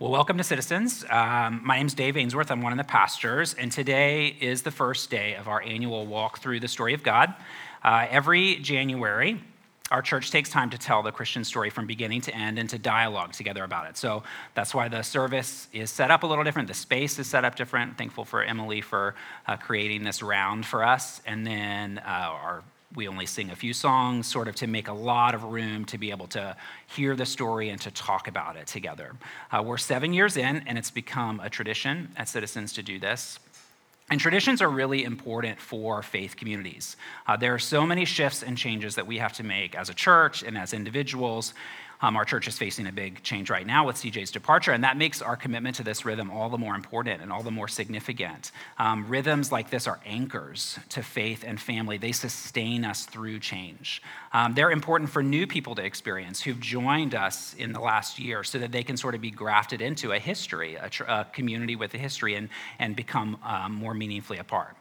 Well, welcome to Citizens. Um, my name is Dave Ainsworth. I'm one of the pastors, and today is the first day of our annual walk through the story of God. Uh, every January, our church takes time to tell the Christian story from beginning to end and to dialogue together about it. So that's why the service is set up a little different. The space is set up different. Thankful for Emily for uh, creating this round for us. And then uh, our we only sing a few songs, sort of to make a lot of room to be able to hear the story and to talk about it together. Uh, we're seven years in, and it's become a tradition at Citizens to do this. And traditions are really important for faith communities. Uh, there are so many shifts and changes that we have to make as a church and as individuals. Um, our church is facing a big change right now with CJ's departure, and that makes our commitment to this rhythm all the more important and all the more significant. Um, rhythms like this are anchors to faith and family, they sustain us through change. Um, they're important for new people to experience who've joined us in the last year so that they can sort of be grafted into a history, a, tr- a community with a history, and, and become um, more meaningfully a part.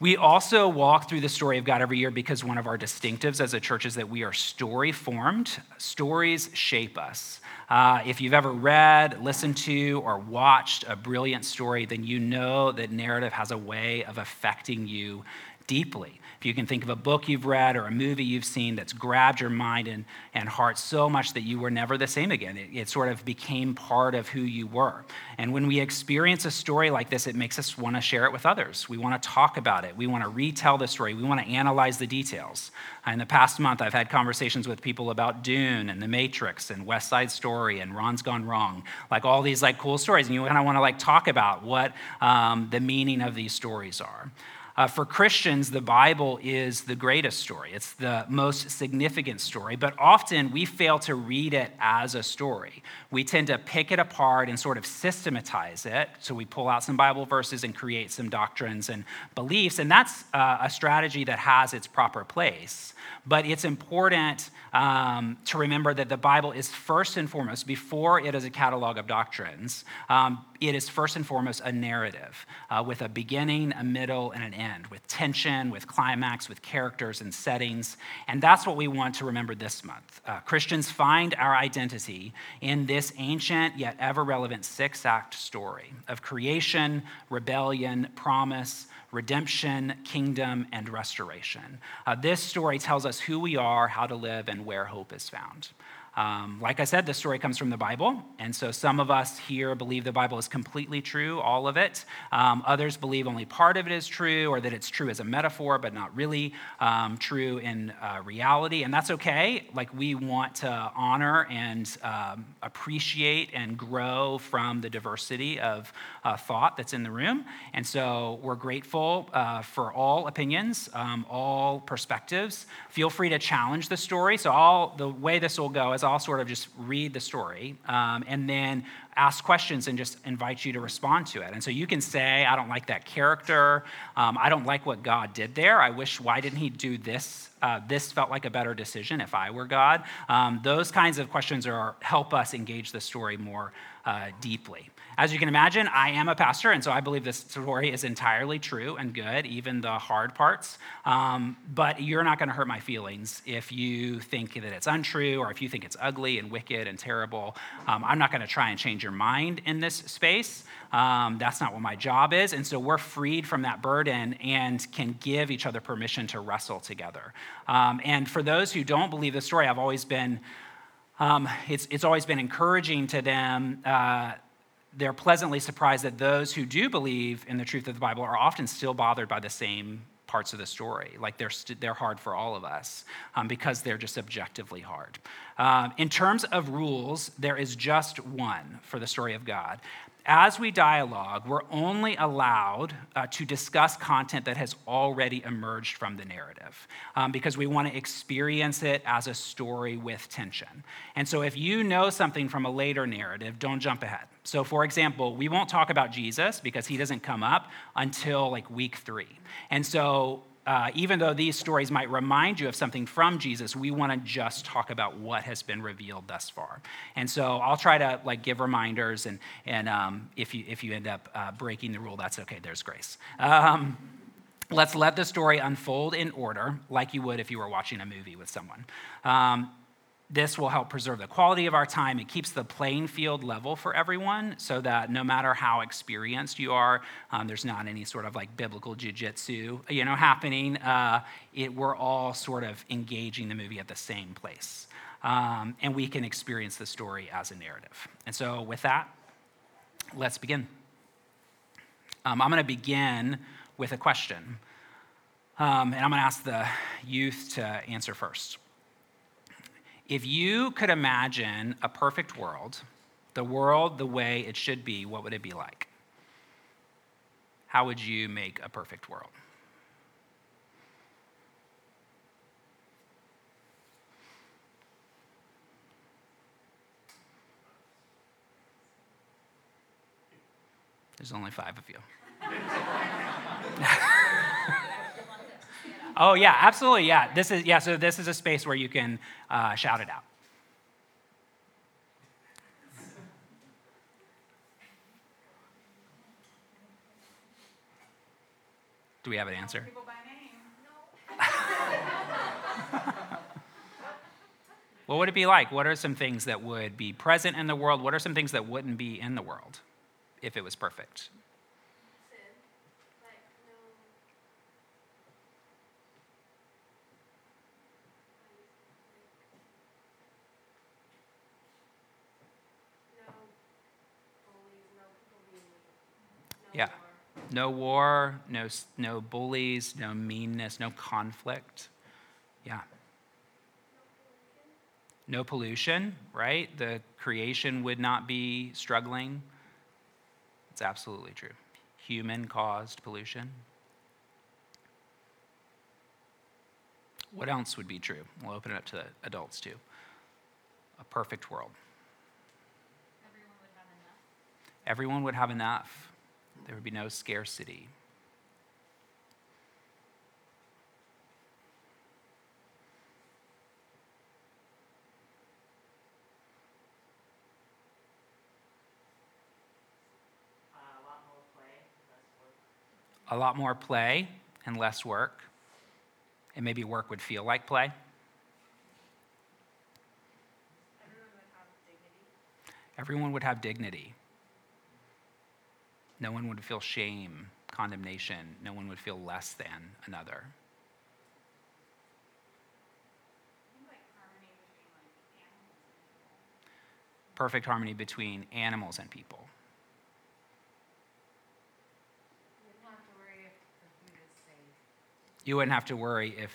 We also walk through the story of God every year because one of our distinctives as a church is that we are story formed. Stories shape us. Uh, if you've ever read, listened to, or watched a brilliant story, then you know that narrative has a way of affecting you deeply. If you can think of a book you've read or a movie you've seen that's grabbed your mind and, and heart so much that you were never the same again, it, it sort of became part of who you were. And when we experience a story like this, it makes us want to share it with others. We want to talk about it. We want to retell the story. We want to analyze the details. In the past month, I've had conversations with people about Dune and The Matrix and West Side Story and Ron's Gone Wrong, like all these like cool stories. And you kind of want to like talk about what um, the meaning of these stories are. Uh, for Christians, the Bible is the greatest story. It's the most significant story, but often we fail to read it as a story. We tend to pick it apart and sort of systematize it. So we pull out some Bible verses and create some doctrines and beliefs, and that's uh, a strategy that has its proper place. But it's important um, to remember that the Bible is first and foremost, before it is a catalog of doctrines, um, it is first and foremost a narrative uh, with a beginning, a middle, and an end, with tension, with climax, with characters and settings. And that's what we want to remember this month. Uh, Christians find our identity in this ancient yet ever relevant six act story of creation, rebellion, promise, redemption, kingdom, and restoration. Uh, this story tells us who we are, how to live, and where hope is found. Um, like I said, the story comes from the Bible. And so some of us here believe the Bible is completely true, all of it. Um, others believe only part of it is true, or that it's true as a metaphor, but not really um, true in uh, reality. And that's okay. Like we want to honor and um, appreciate and grow from the diversity of uh, thought that's in the room. And so we're grateful uh, for all opinions, um, all perspectives. Feel free to challenge the story. So all the way this will go is I'll sort of just read the story um, and then ask questions and just invite you to respond to it. And so you can say, I don't like that character. Um, I don't like what God did there. I wish, why didn't he do this? Uh, this felt like a better decision if I were God. Um, those kinds of questions are, help us engage the story more uh, deeply. As you can imagine, I am a pastor, and so I believe this story is entirely true and good, even the hard parts. Um, but you're not going to hurt my feelings if you think that it's untrue or if you think it's ugly and wicked and terrible. Um, I'm not going to try and change your mind in this space. Um, that's not what my job is. And so we're freed from that burden and can give each other permission to wrestle together. Um, and for those who don't believe the story, I've always been. Um, it's, it's always been encouraging to them uh, they're pleasantly surprised that those who do believe in the truth of the Bible are often still bothered by the same parts of the story. Like they're, st- they're hard for all of us um, because they're just objectively hard. Um, in terms of rules, there is just one for the story of God as we dialogue, we're only allowed uh, to discuss content that has already emerged from the narrative um, because we want to experience it as a story with tension. And so, if you know something from a later narrative, don't jump ahead. So, for example, we won't talk about Jesus because he doesn't come up until like week three. And so, uh, even though these stories might remind you of something from Jesus, we want to just talk about what has been revealed thus far. And so I'll try to like give reminders, and and um, if you if you end up uh, breaking the rule, that's okay. There's grace. Um, let's let the story unfold in order, like you would if you were watching a movie with someone. Um, this will help preserve the quality of our time. It keeps the playing field level for everyone so that no matter how experienced you are, um, there's not any sort of like biblical jujitsu, you know, happening. Uh, it, we're all sort of engaging the movie at the same place. Um, and we can experience the story as a narrative. And so, with that, let's begin. Um, I'm going to begin with a question. Um, and I'm going to ask the youth to answer first. If you could imagine a perfect world, the world the way it should be, what would it be like? How would you make a perfect world? There's only five of you. Oh, yeah, absolutely. Yeah. This is, yeah, so this is a space where you can uh, shout it out. Do we have an answer? what would it be like? What are some things that would be present in the world? What are some things that wouldn't be in the world if it was perfect? Yeah. No war, no, no bullies, no meanness, no conflict. Yeah. No pollution, right? The creation would not be struggling. It's absolutely true. Human caused pollution. What else would be true? We'll open it up to adults too. A perfect world. Everyone would have enough. Everyone would have enough. There would be no scarcity. a lot more play and less work. And maybe work would feel like play. Everyone would have dignity. Would have dignity. No one would feel shame, condemnation. No one would feel less than another. Perfect harmony between animals and people. You wouldn't have to worry if.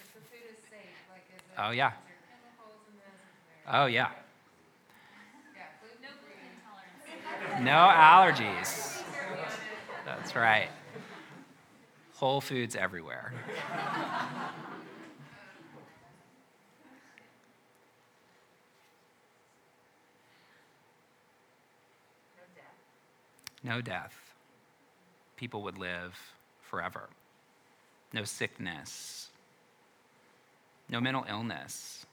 oh, yeah. Oh, yeah. No allergies. That's right. Whole Foods everywhere. no death. People would live forever. No sickness. No mental illness.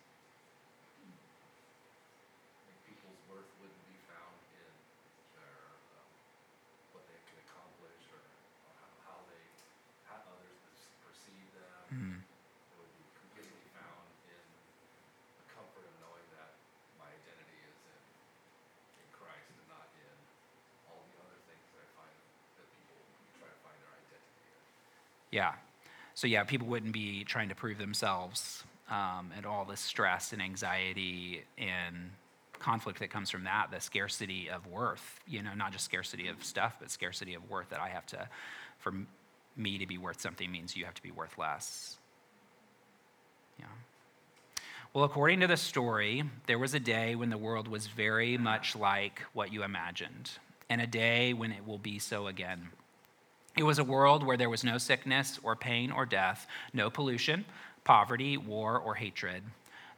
Yeah. So, yeah, people wouldn't be trying to prove themselves um, and all the stress and anxiety and conflict that comes from that, the scarcity of worth, you know, not just scarcity of stuff, but scarcity of worth that I have to, for me to be worth something means you have to be worth less. Yeah. Well, according to the story, there was a day when the world was very much like what you imagined, and a day when it will be so again. It was a world where there was no sickness or pain or death, no pollution, poverty, war, or hatred.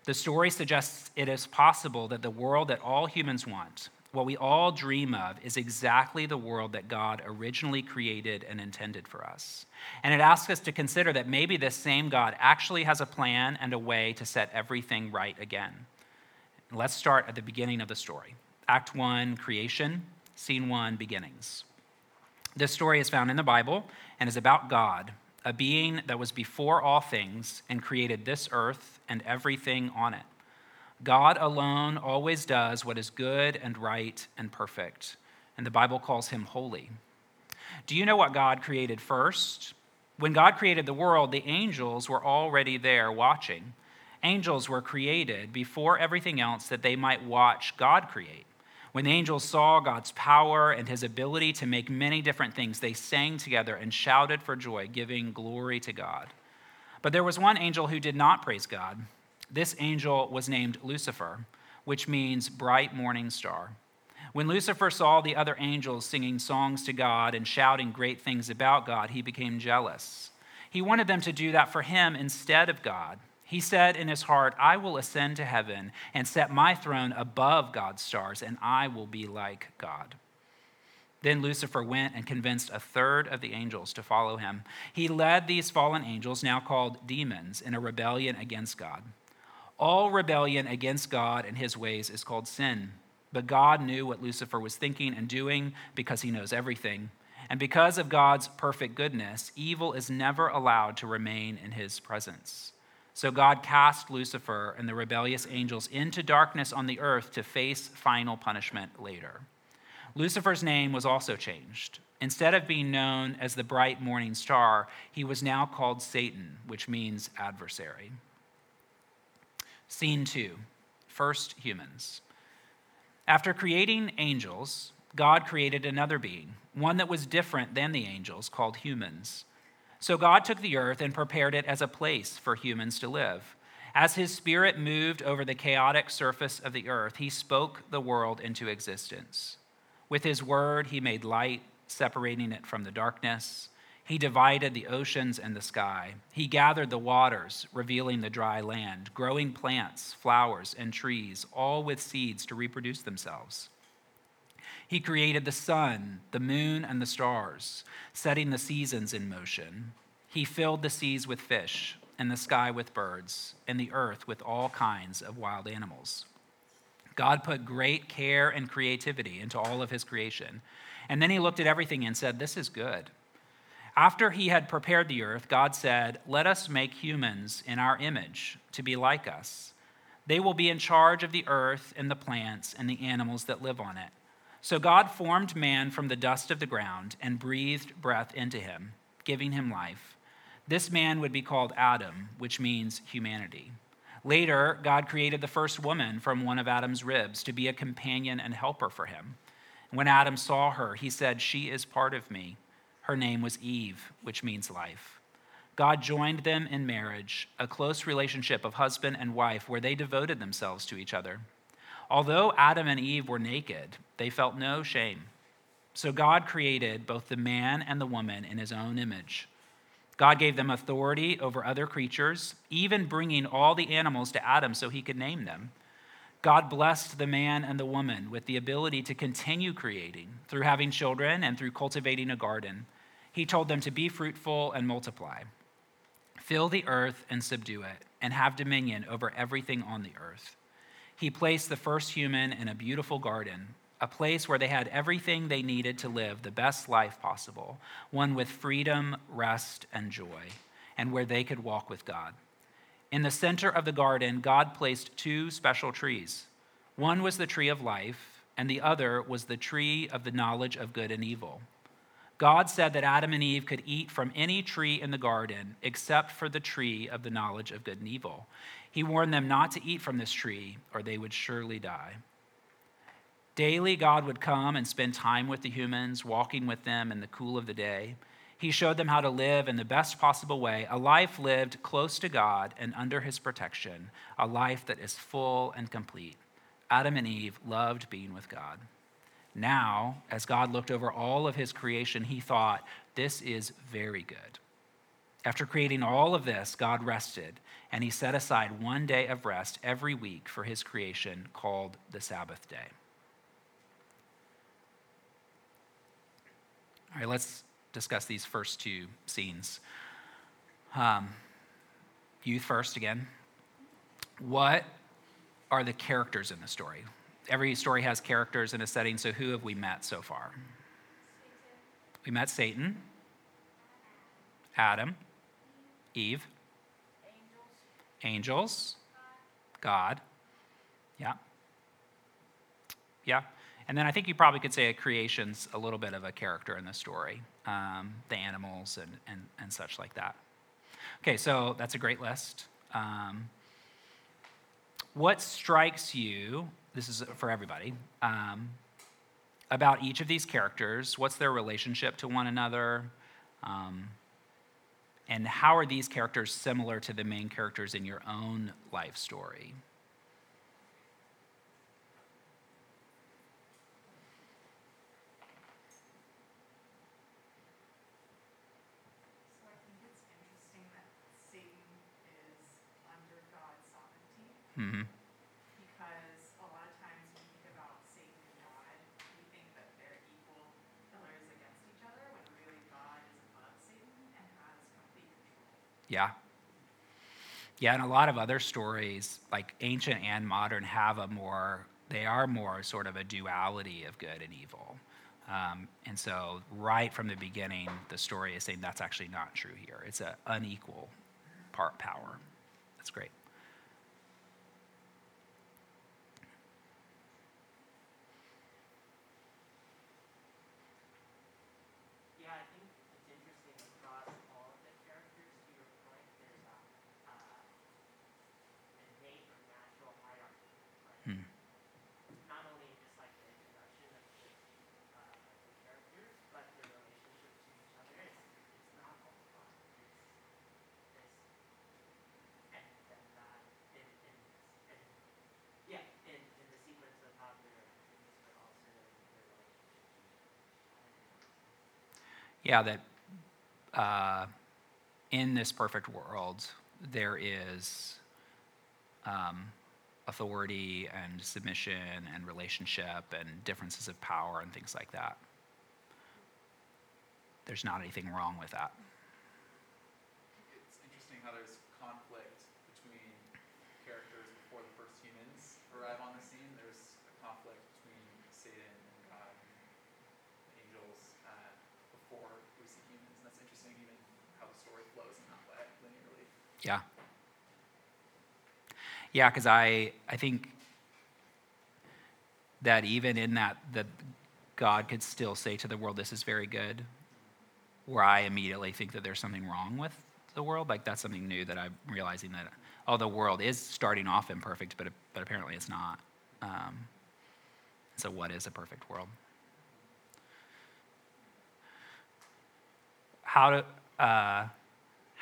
The story suggests it is possible that the world that all humans want, what we all dream of, is exactly the world that God originally created and intended for us. And it asks us to consider that maybe this same God actually has a plan and a way to set everything right again. Let's start at the beginning of the story Act 1, creation, scene 1, beginnings. This story is found in the Bible and is about God, a being that was before all things and created this earth and everything on it. God alone always does what is good and right and perfect, and the Bible calls him holy. Do you know what God created first? When God created the world, the angels were already there watching. Angels were created before everything else that they might watch God create. When the angels saw God's power and his ability to make many different things, they sang together and shouted for joy, giving glory to God. But there was one angel who did not praise God. This angel was named Lucifer, which means bright morning star. When Lucifer saw the other angels singing songs to God and shouting great things about God, he became jealous. He wanted them to do that for him instead of God. He said in his heart, I will ascend to heaven and set my throne above God's stars, and I will be like God. Then Lucifer went and convinced a third of the angels to follow him. He led these fallen angels, now called demons, in a rebellion against God. All rebellion against God and his ways is called sin. But God knew what Lucifer was thinking and doing because he knows everything. And because of God's perfect goodness, evil is never allowed to remain in his presence. So God cast Lucifer and the rebellious angels into darkness on the earth to face final punishment later. Lucifer's name was also changed. Instead of being known as the bright morning star, he was now called Satan, which means adversary. Scene two first humans. After creating angels, God created another being, one that was different than the angels, called humans. So God took the earth and prepared it as a place for humans to live. As his spirit moved over the chaotic surface of the earth, he spoke the world into existence. With his word, he made light, separating it from the darkness. He divided the oceans and the sky. He gathered the waters, revealing the dry land, growing plants, flowers, and trees, all with seeds to reproduce themselves. He created the sun, the moon, and the stars, setting the seasons in motion. He filled the seas with fish, and the sky with birds, and the earth with all kinds of wild animals. God put great care and creativity into all of his creation. And then he looked at everything and said, This is good. After he had prepared the earth, God said, Let us make humans in our image to be like us. They will be in charge of the earth and the plants and the animals that live on it. So God formed man from the dust of the ground and breathed breath into him, giving him life. This man would be called Adam, which means humanity. Later, God created the first woman from one of Adam's ribs to be a companion and helper for him. When Adam saw her, he said, She is part of me. Her name was Eve, which means life. God joined them in marriage, a close relationship of husband and wife where they devoted themselves to each other. Although Adam and Eve were naked, they felt no shame. So God created both the man and the woman in his own image. God gave them authority over other creatures, even bringing all the animals to Adam so he could name them. God blessed the man and the woman with the ability to continue creating through having children and through cultivating a garden. He told them to be fruitful and multiply, fill the earth and subdue it, and have dominion over everything on the earth. He placed the first human in a beautiful garden, a place where they had everything they needed to live the best life possible, one with freedom, rest, and joy, and where they could walk with God. In the center of the garden, God placed two special trees. One was the tree of life, and the other was the tree of the knowledge of good and evil. God said that Adam and Eve could eat from any tree in the garden except for the tree of the knowledge of good and evil. He warned them not to eat from this tree, or they would surely die. Daily, God would come and spend time with the humans, walking with them in the cool of the day. He showed them how to live in the best possible way, a life lived close to God and under his protection, a life that is full and complete. Adam and Eve loved being with God. Now, as God looked over all of his creation, he thought, This is very good. After creating all of this, God rested, and he set aside one day of rest every week for his creation called the Sabbath day. All right, let's discuss these first two scenes. Um, youth first again. What are the characters in the story? Every story has characters in a setting, so who have we met so far? We met Satan, Adam, Eve, angels, God, Yeah. Yeah. And then I think you probably could say a creation's a little bit of a character in the story, um, the animals and, and, and such like that. Okay, so that's a great list. Um, what strikes you, this is for everybody, um, about each of these characters? What's their relationship to one another? Um, and how are these characters similar to the main characters in your own life story? Mm-hmm. Because a lot of times when we think about Satan and God, we think that they're equal pillars against each other, when really God is above Satan and has complete control. Yeah. Yeah, and a lot of other stories, like ancient and modern, have a more, they are more sort of a duality of good and evil. Um, and so, right from the beginning, the story is saying that's actually not true here. It's an unequal part power. That's great. Yeah, that uh, in this perfect world, there is um, authority and submission and relationship and differences of power and things like that. There's not anything wrong with that. It's interesting how there's conflict between characters before the first humans arrive on the scene. There's a conflict between Satan and God, and angels. Uh, before we see humans. And that's interesting, even how the story flows in that way, linearly. Yeah. Yeah, because I, I think that even in that, that God could still say to the world, This is very good, where I immediately think that there's something wrong with the world. Like that's something new that I'm realizing that, oh, the world is starting off imperfect, but, but apparently it's not. Um, so, what is a perfect world? how to, uh,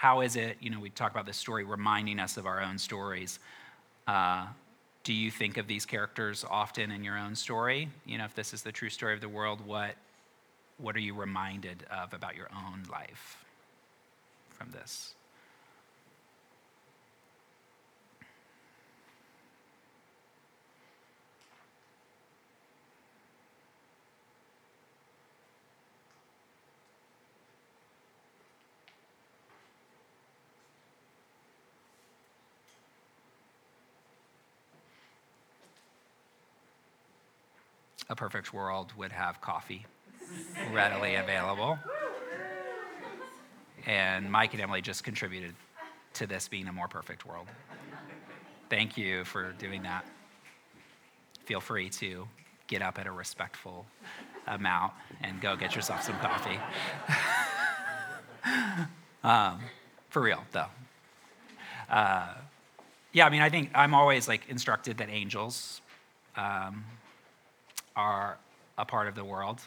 how is it, you know, we talk about this story reminding us of our own stories. Uh, do you think of these characters often in your own story? You know, if this is the true story of the world, what, what are you reminded of about your own life from this? A perfect world would have coffee readily available. And Mike and Emily just contributed to this being a more perfect world. Thank you for doing that. Feel free to get up at a respectful amount and go get yourself some coffee. um, for real, though. Uh, yeah, I mean, I think I'm always like instructed that angels um, are a part of the world.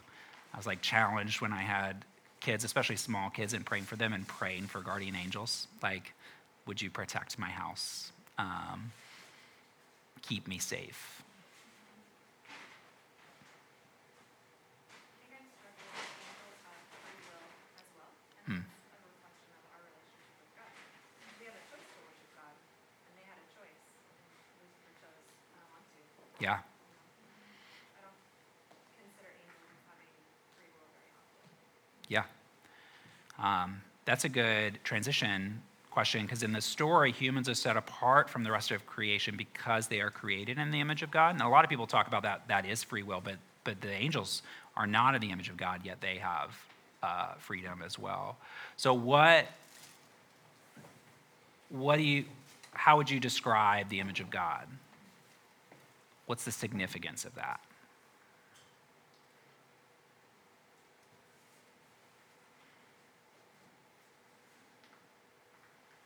I was like challenged when I had kids, especially small kids, and praying for them and praying for guardian angels. Like, would you protect my house? Um, keep me safe. Hmm. Yeah. Yeah. Um, that's a good transition question because in the story, humans are set apart from the rest of creation because they are created in the image of God. And a lot of people talk about that, that is free will, but, but the angels are not in the image of God, yet they have uh, freedom as well. So, what, what do you, how would you describe the image of God? What's the significance of that?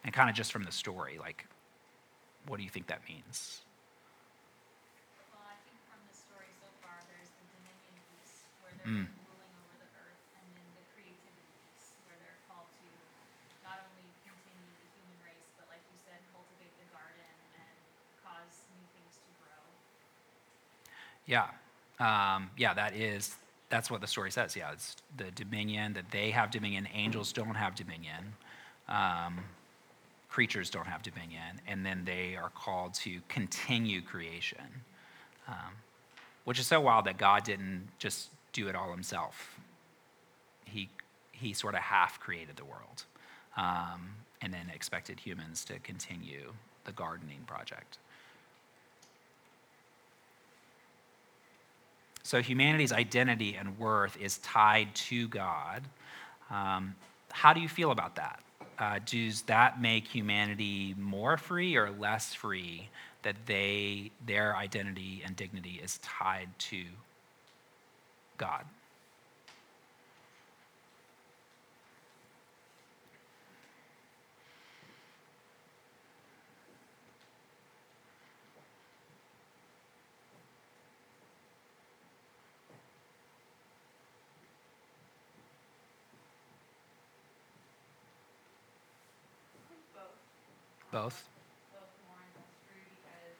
And kind of just from the story, like, what do you think that means? Well, I think from the story so far, there's the dominion piece where Mm. they're ruling over the earth, and then the creativity piece where they're called to not only continue the human race, but like you said, cultivate the garden and cause new things to grow. Yeah. Um, yeah, that is, that's what the story says. Yeah, it's the dominion, that they have dominion. Angels don't have dominion. Um, creatures don't have dominion. And then they are called to continue creation, um, which is so wild that God didn't just do it all himself. He, he sort of half created the world um, and then expected humans to continue the gardening project. So humanity's identity and worth is tied to God. Um, how do you feel about that? Uh, does that make humanity more free or less free that they their identity and dignity is tied to God? Both. both more and less free because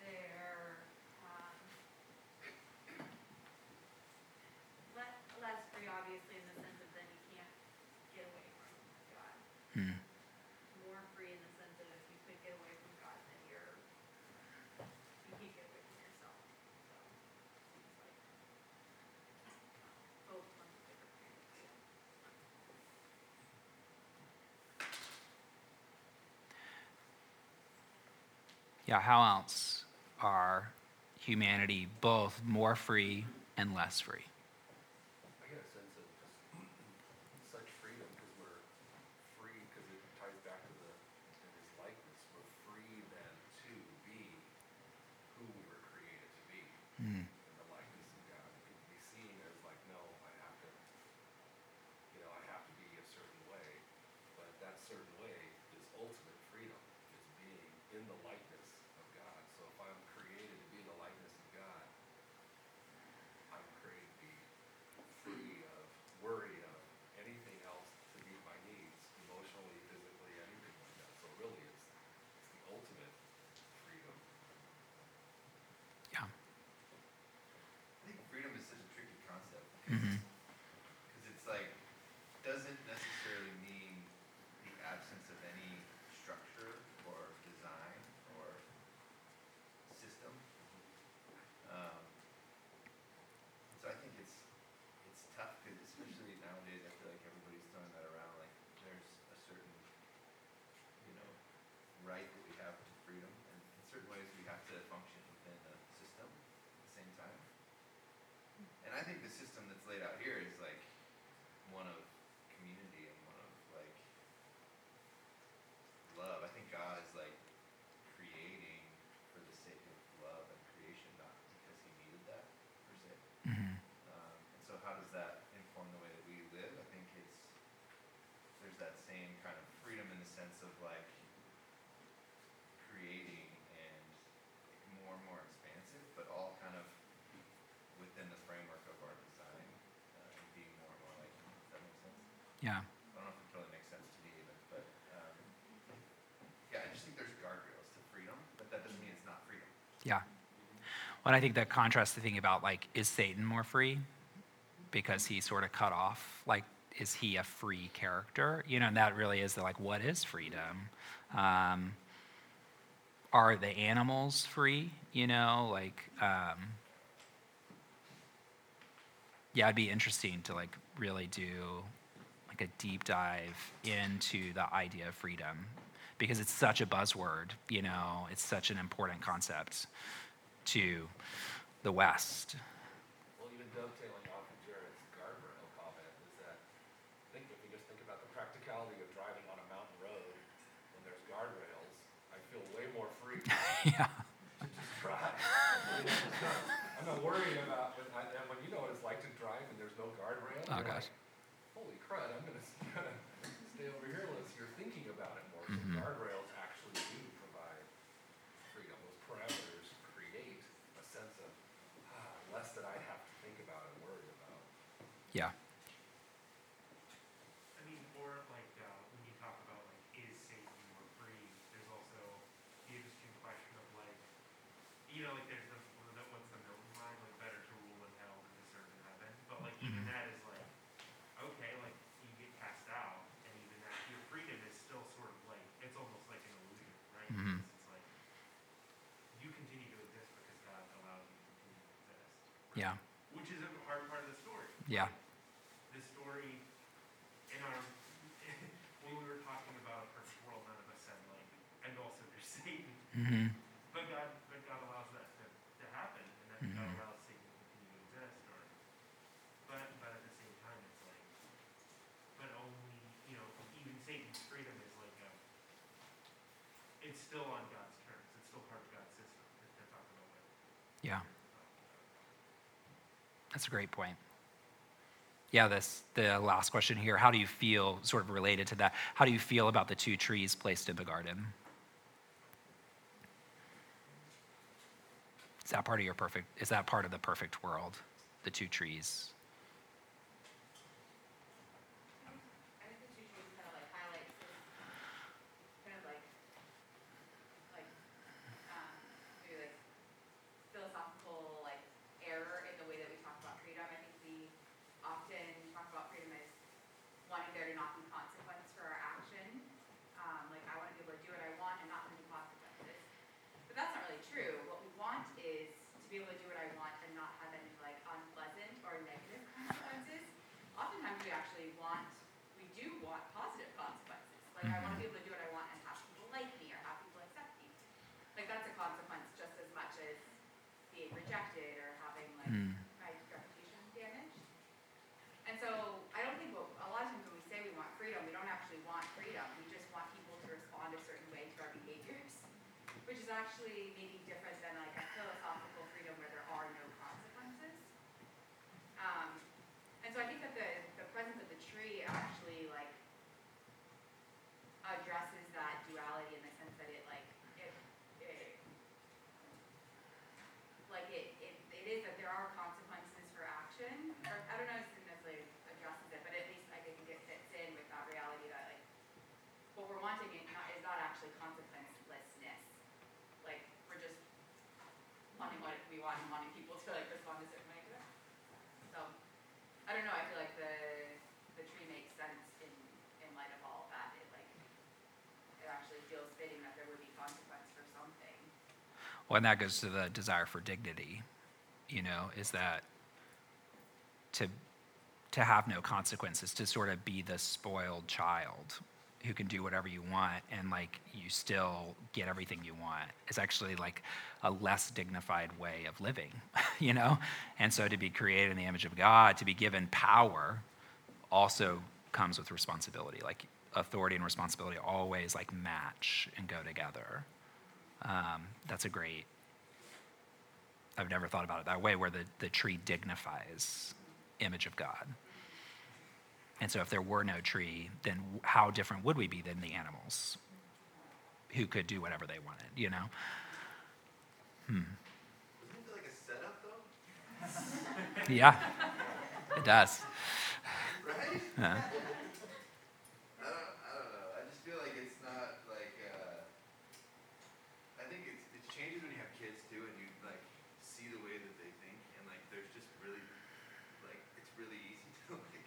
they're um, less, less free, obviously, in the sense of then you can't get away from God. Hmm. More free in the sense of if you could get away from God, then you're you can't get away from yourself. So seems like both ones are different freedoms too. Yeah, how else are humanity both more free and less free? I get a sense of just such freedom because we're free because it ties back to the in his likeness. We're free then to be who we were created to be Hmm. in the likeness of God. It can be seen as like, no, I have to, you know, I have to be a certain way, but that certain way is ultimate freedom. Is being in the likeness of God. So if I'm created to be in the likeness of God, I'm created to be free of worry of anything else to meet my needs, emotionally, physically, anything like that. So really, it's, it's the ultimate freedom. Yeah. I think freedom is such a tricky concept Mhm. because it's like doesn't necessarily mean the absence of any structure or design or system. Um, so I think it's it's tough because especially nowadays I feel like everybody's throwing that around like there's a certain you know right that we have to freedom and in certain ways we have to function within a system at the same time. And I think the system that's laid out here is like one of community and one of like love. I think God is like creating for the sake of love and creation, not because he needed that per se. Mhm. Um, and so how does that inform the way that we live? I think it's there's that same kind of freedom in the sense of like creating and more and more expansive, but all kind of within the framework of our design uh, and being more and more like. Does that make sense? Yeah. I don't know if it totally makes sense to me even, but um, yeah, I just think there's guardrails to freedom, but that doesn't mean it's not freedom. Yeah. Well, I think that contrasts the thing about like, is Satan more free because he sort of cut off? Like, is he a free character? You know, and that really is the like, what is freedom? Um, are the animals free? You know, like, um, yeah, it'd be interesting to like really do like a deep dive into the idea of freedom because it's such a buzzword, you know, it's such an important concept to the West. Well, even dovetailing off of Jared's guardrail comment is that I think if we just think about the practicality of driving on a mountain road when there's guardrails, I feel way more free yeah. to just drive no guardrail. Oh, you're gosh. like, Holy crud, I'm gonna, s- gonna stay over here unless you're thinking about it more. Mhm. So guardrails actually do provide freedom. Those parameters create a sense of, ah, less that I have to think about and worry about. Yeah. I mean, or like, uh, when you talk about like, is Satan more free, there's also the interesting question of like, you know, like there's the, the what's the Milton line, like better to rule in hell than to serve in heaven, but like even Mhm. that is like, okay, like you get cast out, and even that, your freedom is still sort of like, it's almost like an illusion, right? Mhm. Because it's like, you continue to exist because God allows you to continue to exist. right? Yeah. Which is a hard part of the story. Yeah. the story in our when we were talking about a perfect world, none of us said like, and also there's Satan, Mm-hmm. but God, but God allows that to, to happen, and that God Mhm. allows Satan to continue to exist, or, but but at the same time, it's like, but only you know, even Satan's freedom is like a, it's still on God's terms, it's still part of God's system. If they're talking about what. Yeah. That's a great point. Yeah, this the last question here. How do you feel, sort of related to that? How do you feel about the two trees placed in the garden? Is that part of your perfect? Is that part of the perfect world? The two trees. I think the two trees kind of like highlights this kind of like, like, um, maybe like philosophical like error in the way that we talk about freedom. I think we often talk about freedom as wanting there to not be consequence for our action. Um, like I want to be able to do what I want and not have any consequences. But that's not really true. What we want is to be able to do what I want and not have any like unpleasant or negative consequences. Oftentimes we actually want, we do want positive consequences. Like I want to be able to do what I want and have people like me or have people accept me. Like that's a consequence just as much as being rejected or having like Hmm. my reputation damaged. And so I don't think what, a lot of times when we say we want freedom, we don't actually want freedom. We just want people to respond a certain way to our behaviors, which is actually maybe different than like a philosophical freedom where there are no consequences. Um, and so I think that the, the presence of the tree actually like addresses that duality in the sense that it like, it, it like it, it, it is that there are consequences for action, or I don't know if it necessarily addresses it, but at least I think it fits in with that reality that like, what we're wanting is not, is not actually consequencelessness. Like, we're just wanting what we want wanting people to like respond a certain way. So, I don't know, I feel like the, the tree makes sense in, in light of all of that, it like, it actually feels fitting that there would be consequence for something. Well, and that goes to the desire for dignity. You know, is that to to have no consequences, to sort of be the spoiled child who can do whatever you want and like you still get everything you want is actually like a less dignified way of living, you know? And so to be created in the image of God, to be given power also comes with responsibility. Like authority and responsibility always like match and go together. Um, that's a great. I've never thought about it that way, where the, the tree dignifies image of God. And so, if there were no tree, then how different would we be than the animals who could do whatever they wanted, you know? Hmm. It like a setup though? Yeah, it does. Right? Yeah. I don't, I don't know. I just feel like it's not like, uh, I think it's, it changes when you have kids too and you like see the way that they think and like there's just really, like, it's really easy to like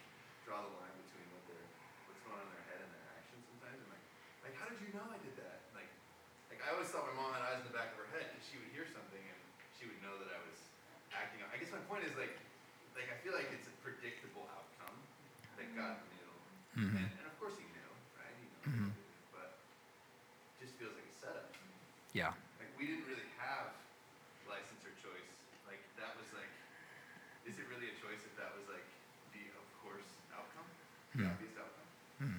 draw the line between what they're, what's going on in their head and their actions sometimes and like, like, how did you know I did that? Like, like I always thought my mom had eyes in the back of her head because she would hear something and she would know that I was acting out. I guess my point is like, like I feel like it's a predictable outcome that God knew. Mhm. And, and of course he knew, right? He knows Mhm. everything, but it just feels like a setup. to me. Yeah. Like we didn't really have license or choice. Like that was like, is it really a choice if that was like the of course outcome, the Hmm. obvious outcome? Hmm.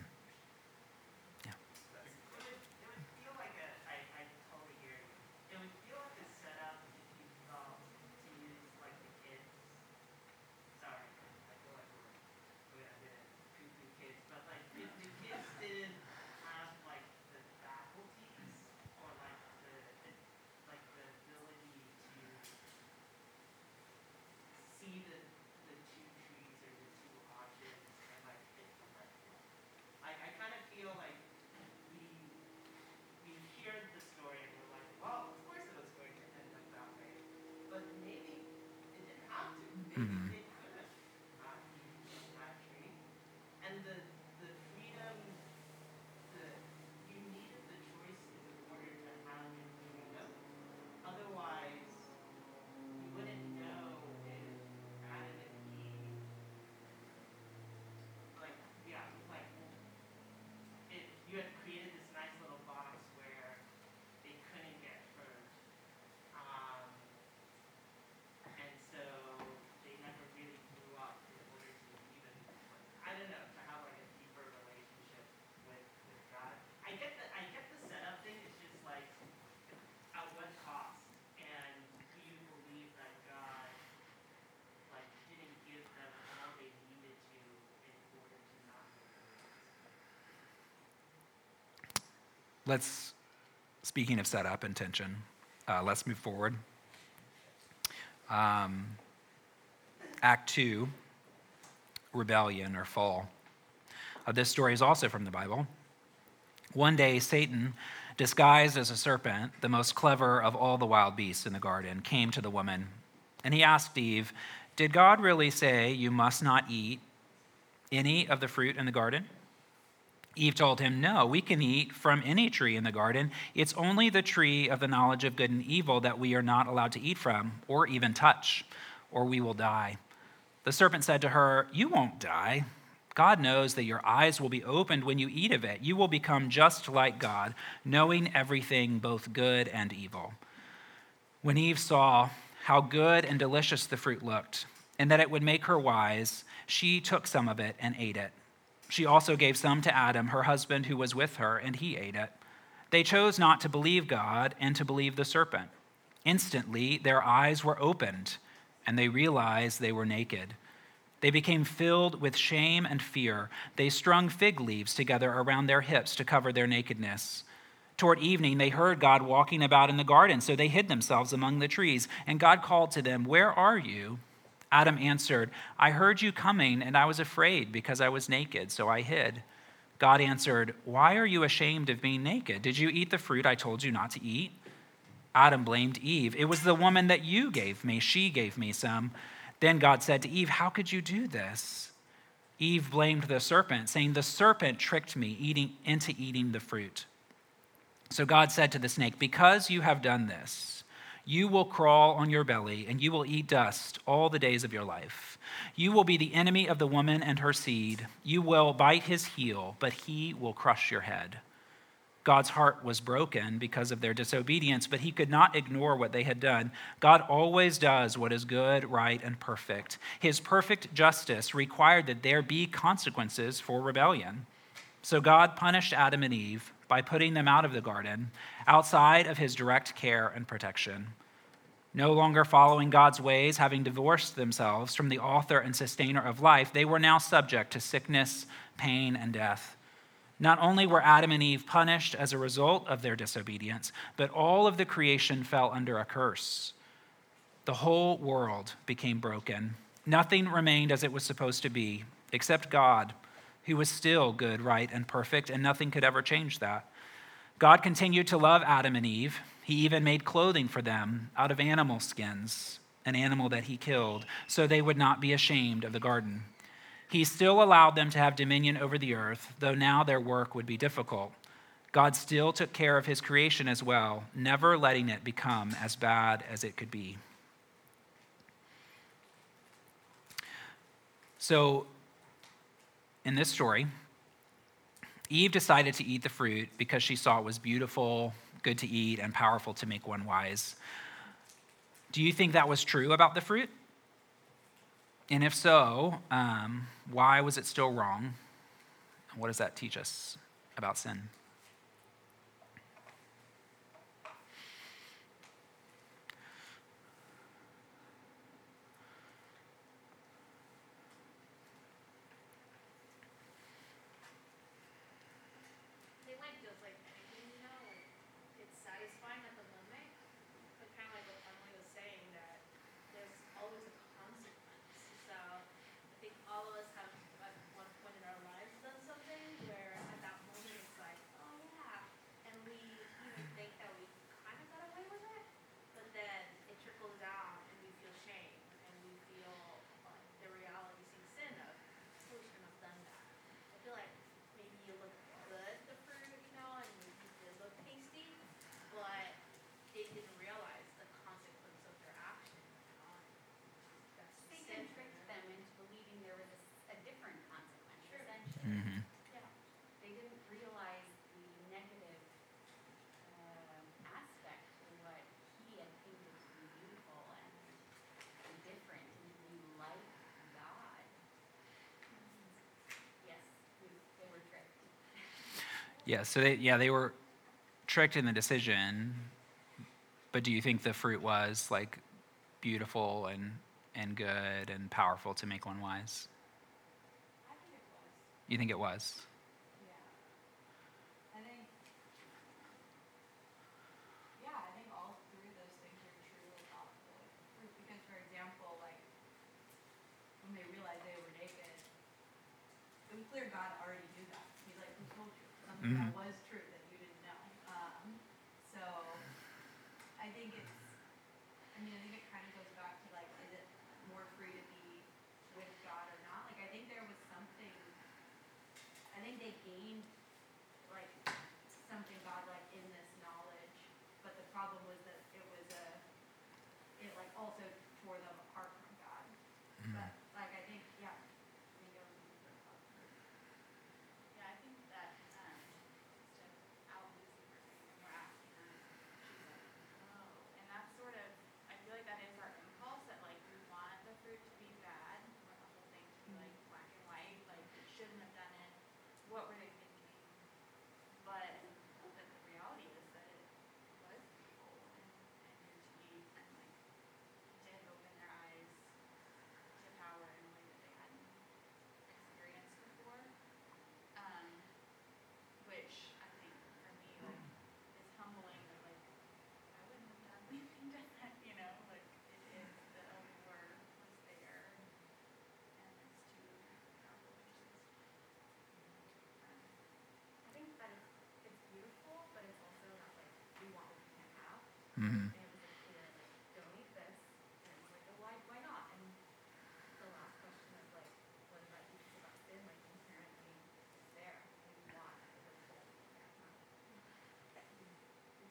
That's, It would, it would feel like a, I, I totally hear you. It would feel like a setup if you, um, to use like the kids. Sorry, I feel like let's, speaking of setup and tension, uh, let's move forward. Um, Act 2, rebellion or fall. Uh, this story is also from the Bible. One day, Satan, disguised as a serpent, the most clever of all the wild beasts in the garden, came to the woman. And he asked Eve, Did God really say you must not eat any of the fruit in the garden? Eve told him, No, we can eat from any tree in the garden. It's only the tree of the knowledge of good and evil that we are not allowed to eat from or even touch, or we will die. The serpent said to her, You won't die. God knows that your eyes will be opened when you eat of it. You will become just like God, knowing everything, both good and evil. When Eve saw how good and delicious the fruit looked, and that it would make her wise, she took some of it and ate it. She also gave some to Adam, her husband, who was with her, and he ate it. They chose not to believe God and to believe the serpent. Instantly, their eyes were opened, and they realized they were naked. They became filled with shame and fear. They strung fig leaves together around their hips to cover their nakedness. Toward evening, they heard God walking about in the garden, so they hid themselves among the trees. And God called to them, Where are you? Adam answered, I heard you coming, and I was afraid because I was naked, so I hid. God answered, Why are you ashamed of being naked? Did you eat the fruit I told you not to eat? Adam blamed Eve. It was the woman that you gave me. She gave me some. Then God said to Eve, How could you do this? Eve blamed the serpent, saying, The serpent tricked me eating, into eating the fruit. So God said to the snake, Because you have done this, you will crawl on your belly, and you will eat dust all the days of your life. You will be the enemy of the woman and her seed. You will bite his heel, but he will crush your head. God's heart was broken because of their disobedience, but he could not ignore what they had done. God always does what is good, right, and perfect. His perfect justice required that there be consequences for rebellion. So God punished Adam and Eve by putting them out of the garden, outside of his direct care and protection. No longer following God's ways, having divorced themselves from the author and sustainer of life, they were now subject to sickness, pain, and death. Not only were Adam and Eve punished as a result of their disobedience, but all of the creation fell under a curse. The whole world became broken. Nothing remained as it was supposed to be, except God, who was still good, right, and perfect, and nothing could ever change that. God continued to love Adam and Eve. He even made clothing for them out of animal skins, an animal that he killed, so they would not be ashamed of the garden. He still allowed them to have dominion over the earth, though now their work would be difficult. God still took care of his creation as well, never letting it become as bad as it could be. So, in this story, Eve decided to eat the fruit because she saw it was beautiful, good to eat, and powerful to make one wise. Do you think that was true about the fruit? And if so, um, why was it still wrong? What does that teach us about sin? It like feels like anything, you know, like it's satisfying at the moment, but kind of like what Emily was saying that there's always a consequence. So I think all of us have at one point in our lives done something where at that moment it's like, oh yeah, and we even think that we kind of got away with it, but then it trickles down and we feel shame and we feel like the reality sinks in of, oh, we shouldn't have done that. I feel like maybe you look good, the fruit, you know, and you, you did look tasty, but they didn't realize the consequence of their action, you know. and That's the Satan sin. tricked them into believing there was a, s- a different consequence, Sure. essentially. Mm-hmm. Yeah. They didn't realize the negative um, aspect of what he had painted to be beautiful and, and different, and to be like God. Yes, we- they were tricked. Yeah, so they, yeah, they were tricked in the decision, but do you think the fruit was like beautiful and, and good and powerful to make one wise? I think it was, You think it was? yeah. I think it was clear God already knew that. He's like, who told you? Something Mhm. that was true that you didn't know. Um, so I think it's, I mean, I think it kind of goes back to like, is it more free to be with God or not? Like, I think there was something, I think they gained like something godlike in this knowledge, but the problem was that it was a, it like also tore them apart from God. But like I think, yeah. I think it was a different thought. Yeah, I think that, um, just out Lucy for a second, and we're asking her, she's like, oh, and that's sort of, I feel like that is our impulse, that like, we want the fruit to be bad, we want the whole thing to be like black and white, like, they shouldn't have done it, what were they thinking? But, but the reality is that it was beautiful and, and here to be, and like, did open their eyes to power in a way that they hadn't experienced before. Um, which I think for me like is humbling that like I wouldn't have done anything different, you know, like it is the open word was there and it's two powerful pieces. Um, I think that it's it's beautiful, but it's also not like we want what we can't have. Mhm. And it was like clear, like, don't eat this. And it was like, oh, why, why not? And the last question of like, what about teaches about sin, like inherently is there. And we want the whole, which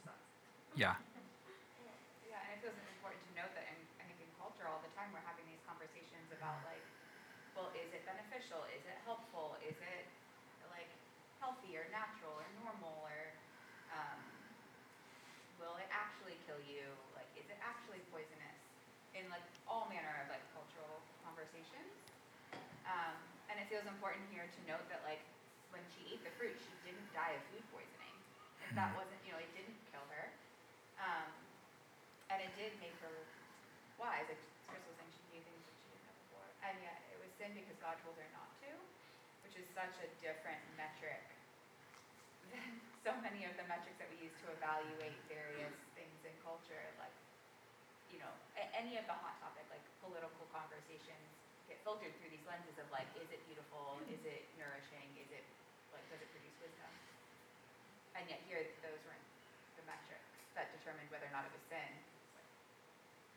sucks. Yeah. Yeah, and it feels important to note that in, I think in culture all the time, we're having these conversations about like, well, is it beneficial? Is it helpful? Is it like healthy or natural or normal or, um, will it actually kill you? Like, is it actually poisonous? In like all manner of like cultural conversations. Um, and it feels important here to note that like, when she ate the fruit, she didn't die of food poisoning. If that wasn't, you know, it didn't kill her. Um, and it did make her wise. Like Chris was saying, she knew things that she didn't know before. And yet it was sin because God told her not to, which is such a different metric than so many of the metrics that we use to evaluate various things in culture. Like, you know, a- any of the hot topic, like political conversations, get filtered through these lenses of like, is it beautiful? Is it nourishing? Is it like, does it produce wisdom? And yet here, those weren't the metrics that determined whether or not it was sin. Like,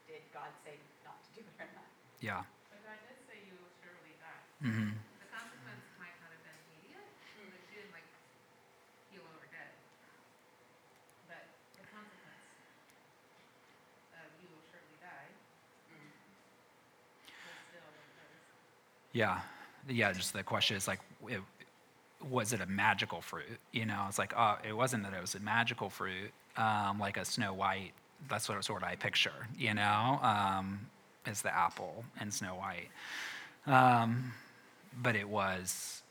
Did God say not to do it or not? Yeah. But God did say you will surely die. hmm The consequence might not have been immediate, like she didn't like heal over dead. But the consequence of you will surely die was still what it was. Yeah. Yeah. Just the question is like, it, was it a magical fruit? You know, it's like, oh, it wasn't that it was a magical fruit, um, like a Snow White. That's what sort of I picture, you know, um, is the apple and Snow White. Um, but it was,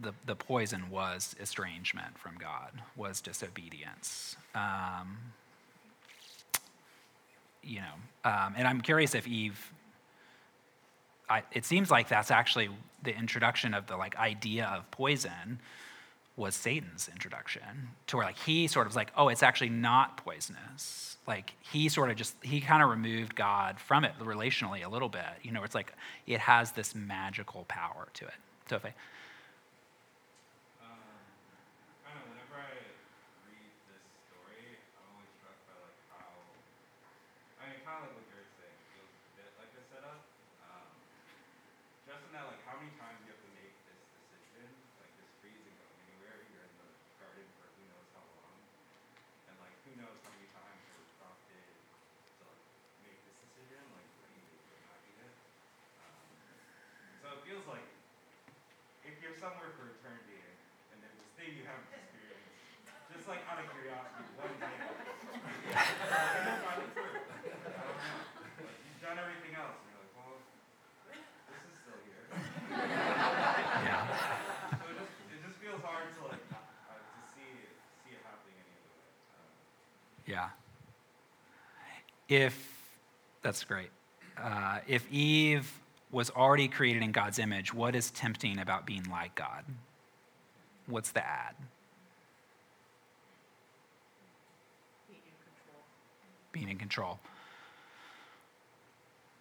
the, the poison was estrangement from God, was disobedience. Um, you know, um, and I'm curious if Eve It seems like that's actually the introduction of the like idea of poison was Satan's introduction to where like he sort of was like, oh, it's actually not poisonous. Like he sort of just he kind of removed God from it relationally a little bit. You know, it's like it has this magical power to it. So if I, Um, I don't know, whenever I read this story, I'm always struck by like how, I mean, kind of like what you're saying, it feels a bit like a setup. Um, just in that, like, how many times you have to make this decision, like this free isn't going anywhere, you're in the garden for who knows how long, and like, who knows how many times you're prompted to like make this decision, like, what do you do, or not eat it? Um, so it feels like if you're somewhere for eternity and there's this thing you haven't experienced, just like out of curiosity, one day, and then find the truth. Like, you've done everything else, and you're like, well, this is still here. yeah, So it just, it just feels hard to like, uh, to see, see it happening any other way. Um, yeah. If that's great. Uh, if Eve was already created in God's image, what is tempting about being like God? What's the ad? Being in control.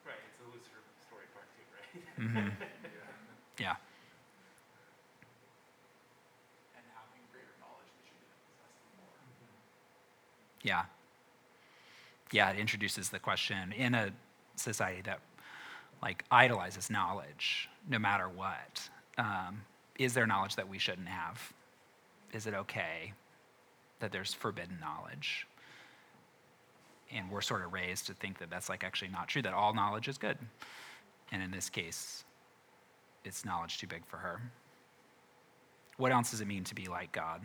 Right, it's a Lucifer story part two, right? Mm-hmm. yeah. yeah. Mm-hmm. Yeah. Yeah, it introduces the question in a society that like idolizes knowledge no matter what. Um, is there knowledge that we shouldn't have? Is it okay that there's forbidden knowledge? And we're sort of raised to think that that's like actually not true, that all knowledge is good. And in this case, it's knowledge too big for her. What else does it mean to be like God?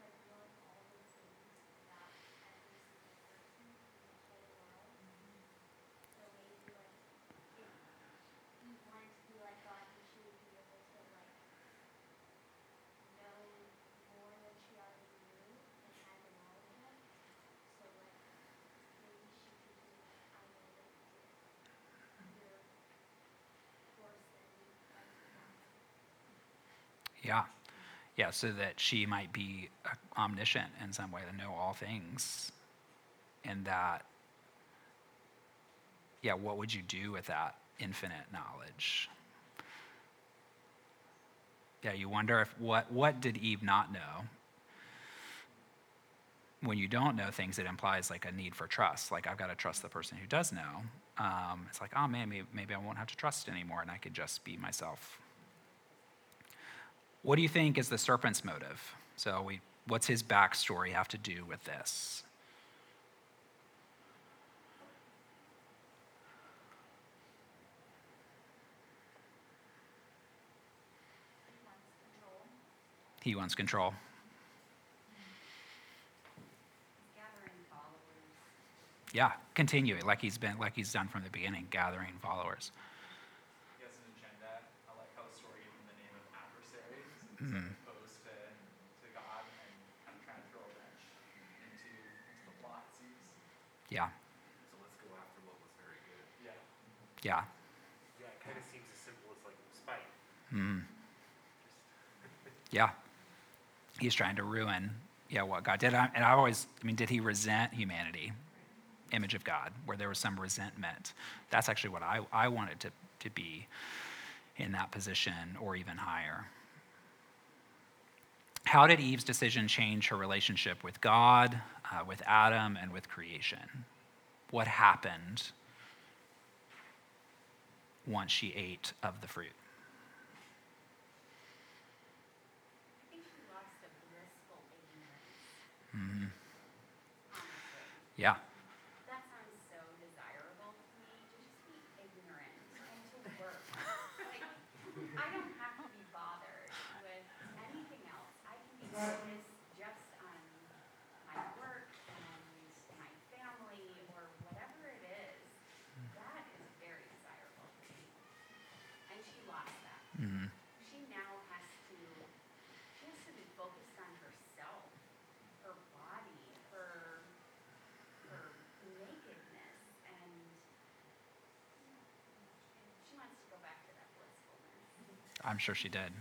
like knowing all those things about every single person in the whole world. So maybe like if you wanted to be like God, you should be able to like know more than she already knew and had the knowledge of. So like maybe she could be like, I know that you're worse than me, like that. Yeah. Yeah, so that she might be uh, omniscient in some way to know all things. And that, yeah, what would you do with that infinite knowledge? Yeah, you wonder if what, what did Eve not know? When you don't know things, it implies like a need for trust. Like, I've got to trust the person who does know. Um, it's like, oh man, maybe, maybe I won't have to trust anymore and I could just be myself. What do you think is the serpent's motive? So, we, what's his backstory have to do with this? He wants control. Yeah, continuing like he's been, like he's done from the beginning, gathering followers. He has an agenda. I like how the story gave him the name of seems. Yeah, So let's go after what was very good. Yeah. yeah. Yeah, it kind of seems as simple as like spite. Mm. Yeah. He's trying to ruin, yeah, what God did. I- And I always, I mean, did he resent humanity? Image of God, where there was some resentment. That's actually what I, I wanted to, to be in that position or even higher. How did Eve's decision change her relationship with God, uh, with Adam, and with creation? What happened once she ate of the fruit? I think she lost a blissful ignorance, hmm honestly. Yeah. That sounds so desirable to me, to just be ignorant and to work. Like, I don't have to be bothered with anything else. I can be focused just on my work and my family or whatever it is. That is very desirable to me. And she lost that. hmm She now has to, she has to be focused on herself, her body, her, her nakedness, and she wants to go back to that blissfulness. I'm sure she did.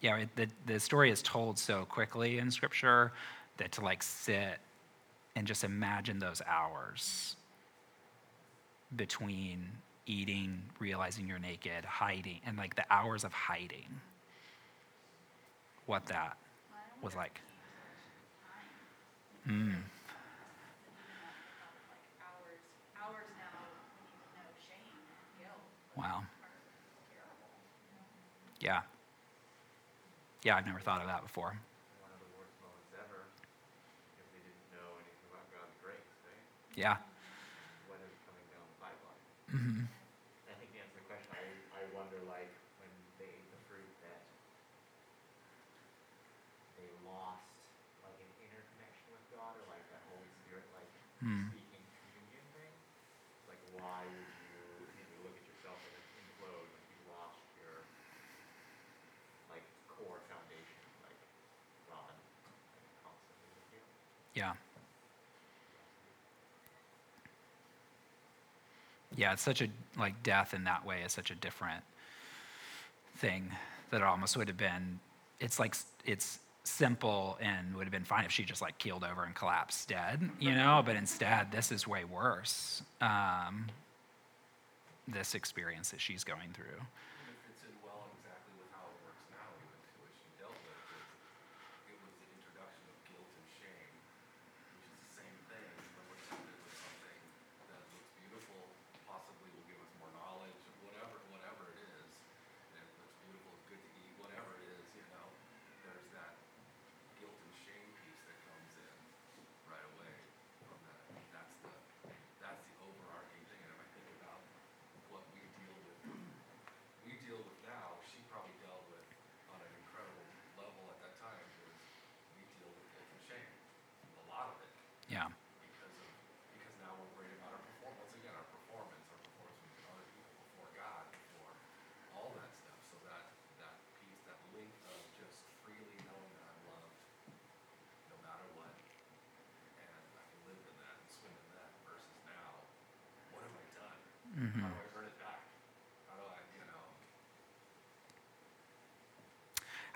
Yeah, it, the, the story is told so quickly in Scripture that to like sit and just imagine those hours between eating, realizing you're naked, hiding, and like the hours of hiding, what that was like. Mm, you know wow. you know? Yeah. Yeah, I've never thought of that before. Of the worst moments ever, because they didn't know anything about God's grace, right? Yeah. When is coming down the pipeline? hmm I think to answer the question, I, I wonder like when they ate the fruit that they lost like an inner connection with God or like that Holy Spirit like Mm. speaking communion thing. Like why would you, you know, look at yourself and it implode when you lost your like core foundation, like God like, constantly with you? Yeah. Yeah, it's such a like death in that way is such a different thing that it almost would have been. It's like it's simple and would have been fine if she just like keeled over and collapsed dead, you know. But instead, this is way worse. Um, this experience that she's going through.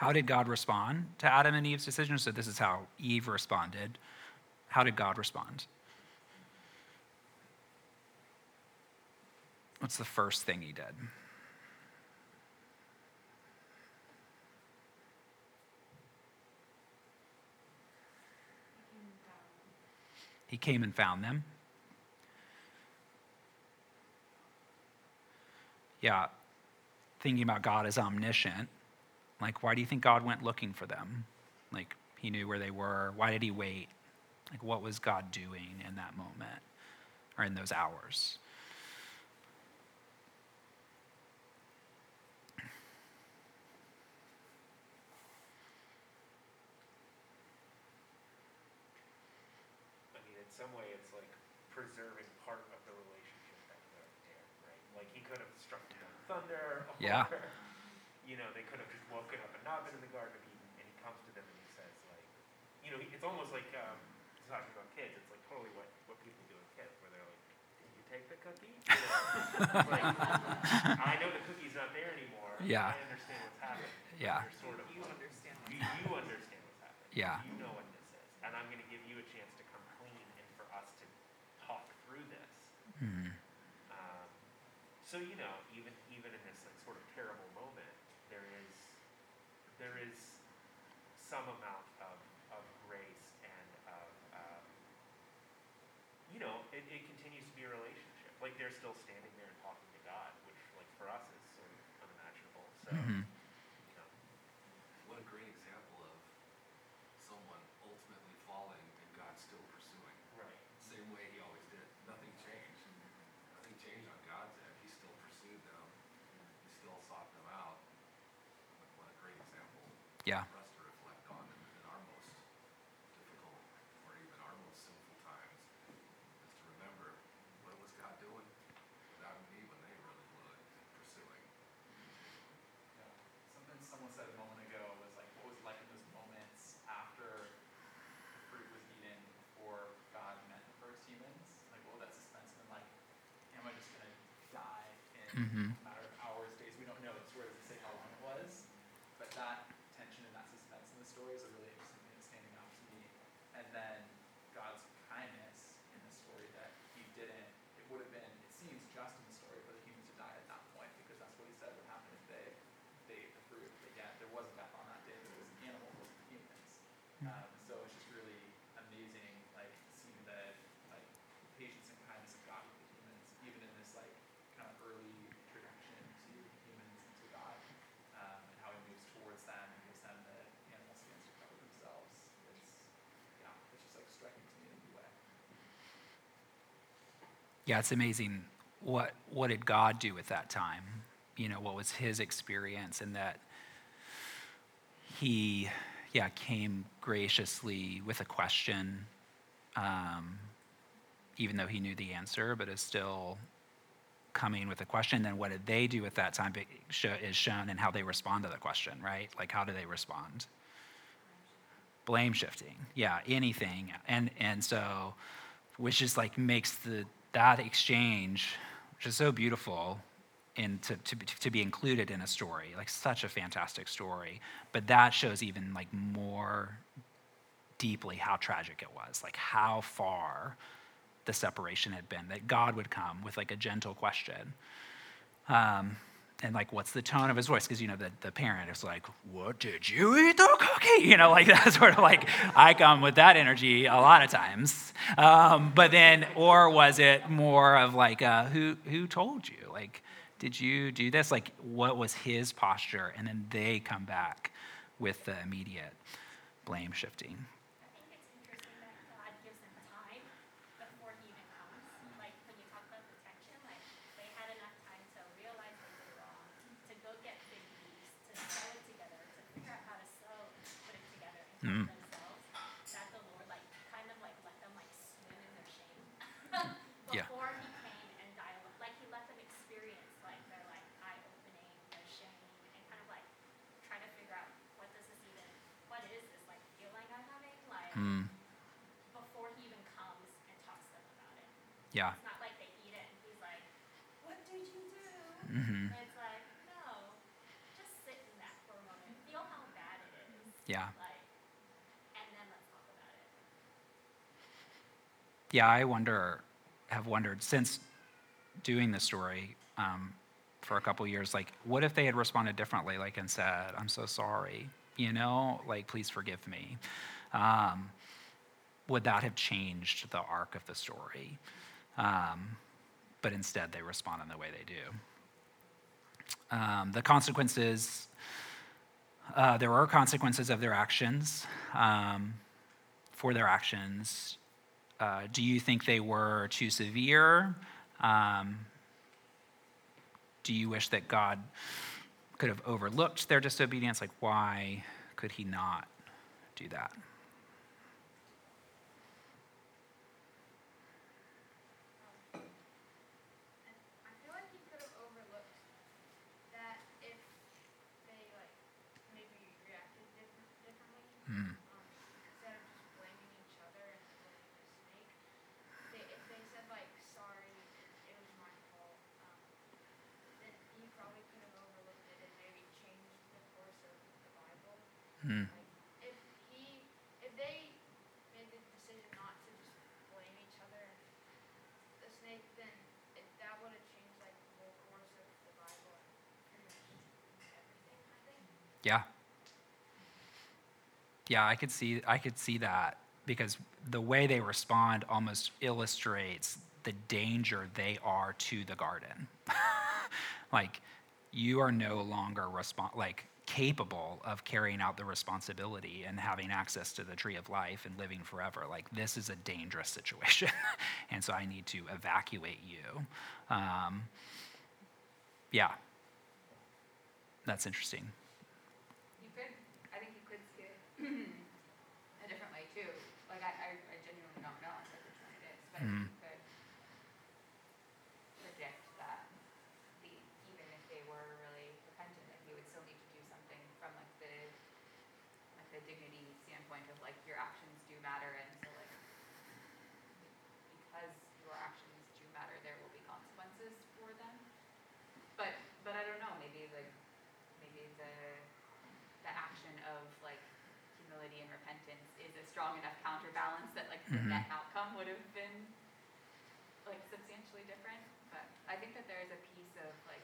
How did God respond to Adam and Eve's decision? So this is how Eve responded. How did God respond? What's the first thing he did? He came and found them. Yeah, thinking about God as omniscient, like, why do you think God went looking for them? Like, he knew where they were. Why did he wait? Like, what was God doing in that moment or in those hours? I mean, in some way, it's like preserving part of the relationship that was already there, right? Like he could have struck down thunder. Or, Yeah. You know, they could have just woken up and not been in the Garden of Eden, and he comes to them and he says, like, you know, it's almost like um, he's talking about kids. It's like totally what what people do with kids, where they're like, "Did you take the cookie?" You know? like, I know the cookie's not there anymore. Yeah. I understand what's happening. Yeah. You're sort of You like, understand what's you, happening. you understand what's happening. Yeah. You know what this is. And I'm going to give you a chance to come clean and for us to talk through this. Hmm. Um, so, you know, even even in this like sort of terrible moment, there is there is some amount of, of grace and of um, you know, it, it continues to be a relationship. Like they're still standing there and talking to God, which like for us is sort of unimaginable. So Mhm. you know. What a great example of someone ultimately falling and God still pursuing. Right. Same way he always did. Nothing changed. Nothing changed on God's end. He still pursued them. He still sought them out. What, what a great example Yeah. for us to reflect on in, in our most difficult or even our most sinful times. Is to remember what was God doing with Adam and Eve when they really were pursuing. Yeah. Something someone said a moment ago was like, what was it like in those moments after the fruit was eaten before God met the first humans? Like, what would that suspense have been like? Am I just gonna die in Mhm. a matter of hours, days? We don't know. The story doesn't say how long it was, but that tension and that suspense in the story is a really interesting thing standing out to me. And then God's kindness in the story that He didn't. It would have been. It seems just in the story for the humans to die at that point because that's what He said would happen if they they ate the fruit. But yet there wasn't death on that day. There was an animal, it wasn't humans. Um, so it's just really amazing, like seeing the like patience and kindness of God with the humans, even in this like kind of early introduction to humans and to God, um, and how He moves towards them and gives them the animal skins to cover themselves. It's yeah, it's just like striking to me in a new way. Yeah, it's amazing. What what did God do at that time? You know, what was his experience and that he yeah, came graciously with a question, um, even though he knew the answer, but is still coming with a question. Then what did they do at that time is shown in how they respond to the question, right? Like how do they respond? Blame shifting, yeah, anything, and and so, which just like makes the that exchange, which is so beautiful, to, to, to be included in a story, like such a fantastic story. But that shows even like more deeply how tragic it was, like how far the separation had been, that God would come with like a gentle question. Um, and like, what's the tone of his voice? Because, you know, the, the parent is like, what did you eat the cookie? You know, like that sort of like, I come with that energy a lot of times. Um, but then, or was it more of like, uh, who, who told you? Like, did you do this? Like, what was his posture? And then they come back with the immediate blame shifting. I think it's interesting that God gives them time before he even comes. Like when you talk about the tension, like they had enough time to realize they were wrong, to go get fig leaves, to sew it together, to figure out how to sew, put it together, and Mm. help themselves. That the Lord like kind of like let them like swim in their shame Yeah. before he came and dialogue. Like he let them experience like their like eye opening, their shame, and kind of like try to figure out what does this even, what is this like feeling I'm having, like Mm, before he even comes and talks to them about it. yeah. It's not like they eat it and he's like, what did you do? hmm And it's like, no, just sit in that for a moment. Feel how bad Yeah. Like, and then let's talk about it. Yeah, I wonder, have wondered since doing the story um, for a couple years, like, what if they had responded differently, like, and said, I'm so sorry, you know, like, please forgive me? Um, would that have changed the arc of the story? Um, but instead, they respond in the way they do. Um, the consequences, uh, there are consequences of their actions, um, for their actions. Uh, do you think they were too severe? Um, do you wish that God could have overlooked their disobedience? Like, why could he not do that? And I feel like he could have overlooked that if they like maybe reacted different, differently. Hmm. Um, instead of just blaming each other and blaming the snake, they, if they said like sorry, it, it was my fault, um, then he probably could have overlooked it and maybe changed the course of the Bible. Hmm. Like if he, if they made the decision not to just blame each other and the snake, then it, that would have changed like the whole course of the Bible and pretty much everything. I think. Yeah. Yeah, I could see I could see that because the way they respond almost illustrates the danger they are to the garden. like you are no longer respon- like capable of carrying out the responsibility and having access to the tree of life and living forever. Like this is a dangerous situation, and so I need to evacuate you. Um, yeah, that's interesting. You could, I think you could see it a different way too. Like I, I, I genuinely don't know like which one it is, but Mhm. you could predict that the even if they were really repentant, that he would still need to do something from like the like the dignity standpoint of like your actions do matter, and so like because your actions do matter, there will be consequences for them. But but I don't know, maybe like maybe the the action of like humility and repentance is a strong enough counterbalance that like the Mhm. net outcome would have been like substantially different. But I think that there is a piece of like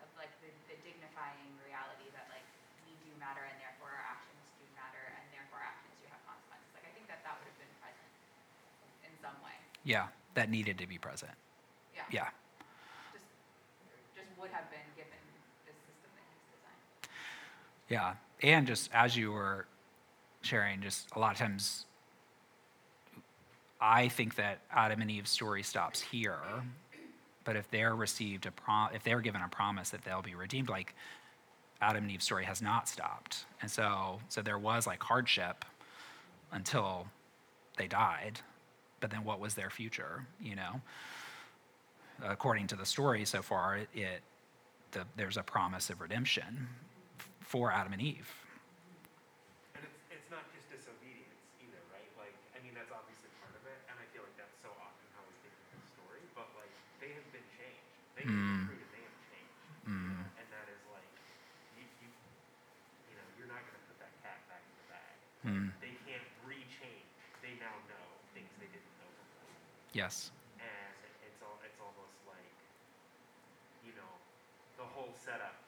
of like the, the dignifying reality that like we do matter and therefore our actions do matter and therefore our actions do have consequences. Like I think that that would have been present in some way. Yeah, that needed to be present. Yeah. Yeah. Just just would have been given the system that he's designed. Yeah, and just as you were sharing, just a lot of times, I think that Adam and Eve's story stops here. But if they're received a prom, if they're given a promise that they'll be redeemed, like Adam and Eve's story has not stopped, and so so there was like hardship until they died. But then, what was their future? You know, according to the story so far, it, it the, there's a promise of redemption for Adam and Eve. And it's, it's not just disobedience either, right? Like, I mean, that's obviously part of it, and I feel like that's so often how we think of the story, but like, they have been changed. They have Mm. been proven they have changed. Mm. And that is like, you, you, you know, you're not gonna put that cat back in the bag. Mm. They can't re-change. They now know things they didn't know before. Yes. And it's all, it's almost like, you know, the whole setup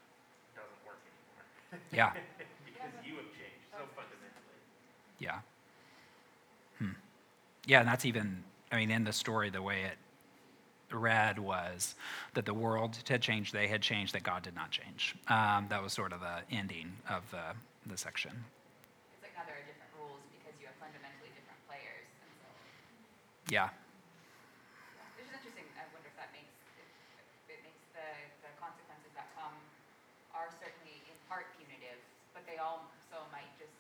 doesn't work anymore. Yeah. Because you have changed so fundamentally. Yeah. Hmm. Yeah, and that's even, I mean, in the story, the way it read was that the world had changed, they had changed, that God did not change. Um, that was sort of the ending of the, the section. It's like now there are different rules because you have fundamentally different players, and so Yeah. which is interesting. I wonder if that makes if, it makes the the consequences that come are certainly in part punitive, but they also might just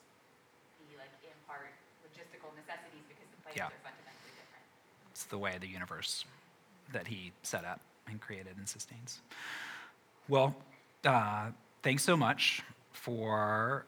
be like in part logistical necessities because the players Yeah. are fundamentally different. It's the way the universe that he set up and created and sustains. Well, uh, thanks so much for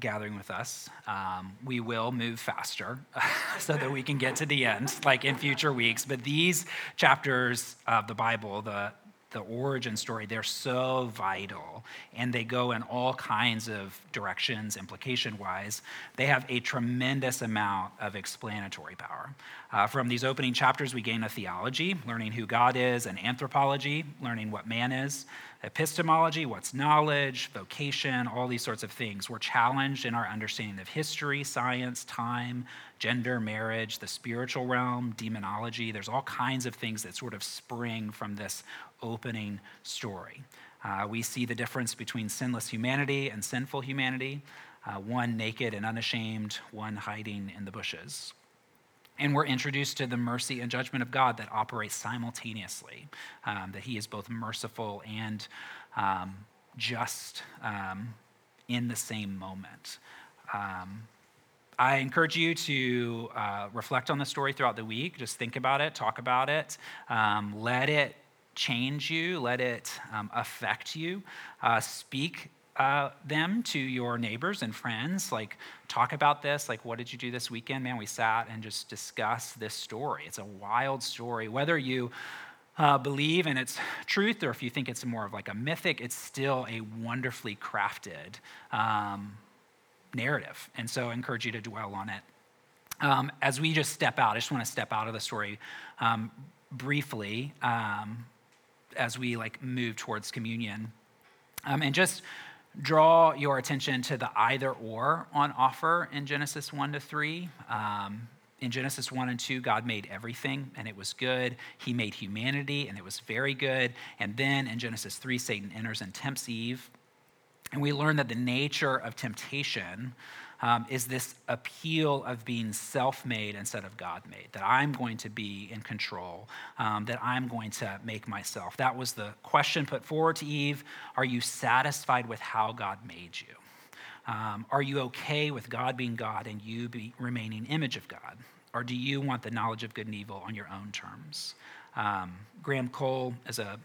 gathering with us. Um, we will move faster so that we can get to the end, like in future weeks. But these chapters of the Bible, the the origin story, they're so vital and they go in all kinds of directions, implication wise. They have a tremendous amount of explanatory power. Uh, from these opening chapters, we gain a theology, learning who God is, and anthropology, learning what man is, epistemology, what's knowledge, vocation, all these sorts of things. We're challenged in our understanding of history, science, time, gender, marriage, the spiritual realm, demonology. There's all kinds of things that sort of spring from this opening story. Uh, we see the difference between sinless humanity and sinful humanity, uh, one naked and unashamed, one hiding in the bushes. And we're introduced to the mercy and judgment of God that operates simultaneously, um, that He is both merciful and um, just um, in the same moment. Um, I encourage you to uh, reflect on the story throughout the week. Just think about it, talk about it, um, let it change you, let it um, affect you. Uh, speak uh, them to your neighbors and friends. Like, talk about this. Like, what did you do this weekend? Man, we sat and just discussed this story. It's a wild story. Whether you uh, believe in its truth or if you think it's more of like a mythic, it's still a wonderfully crafted um, narrative. And so I encourage you to dwell on it. Um, as we just step out, I just want to step out of the story um, briefly um, as we like move towards communion. Um, and just draw your attention to the either or on offer in Genesis 1 to 3. Um, in Genesis 1 and 2, God made everything and it was good. He made humanity and it was very good. And then in Genesis 3, Satan enters and tempts Eve. And we learn that the nature of temptation um, is this appeal of being self made instead of God made, that I'm going to be in control, um, that I'm going to make myself. That was the question put forward to Eve Are you satisfied with how God made you? Um, are you okay with God being God and you be remaining image of God? Or do you want the knowledge of good and evil on your own terms? Um, Graham Cole is a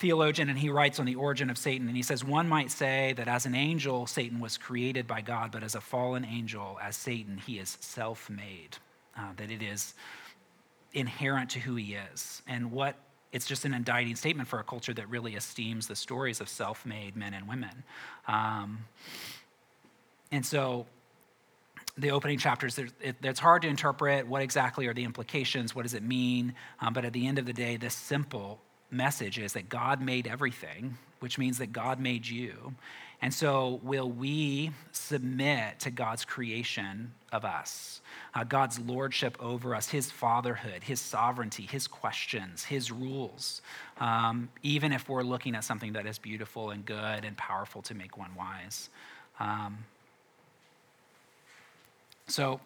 theologian, and he writes on the origin of Satan, and he says, One might say that as an angel, Satan was created by God, but as a fallen angel, as Satan, he is self made, uh, that it is inherent to who he is. And what it's just an indicting statement for a culture that really esteems the stories of self made men and women. Um, and so, the opening chapters, it, it's hard to interpret what exactly are the implications, what does it mean. Um, but at the end of the day, this simple message is that God made everything, which means that God made you. And so, will we submit to God's creation of us, uh, God's lordship over us, His fatherhood, His sovereignty, His questions, His rules, um, even if we're looking at something that is beautiful and good and powerful to make one wise? Um, so,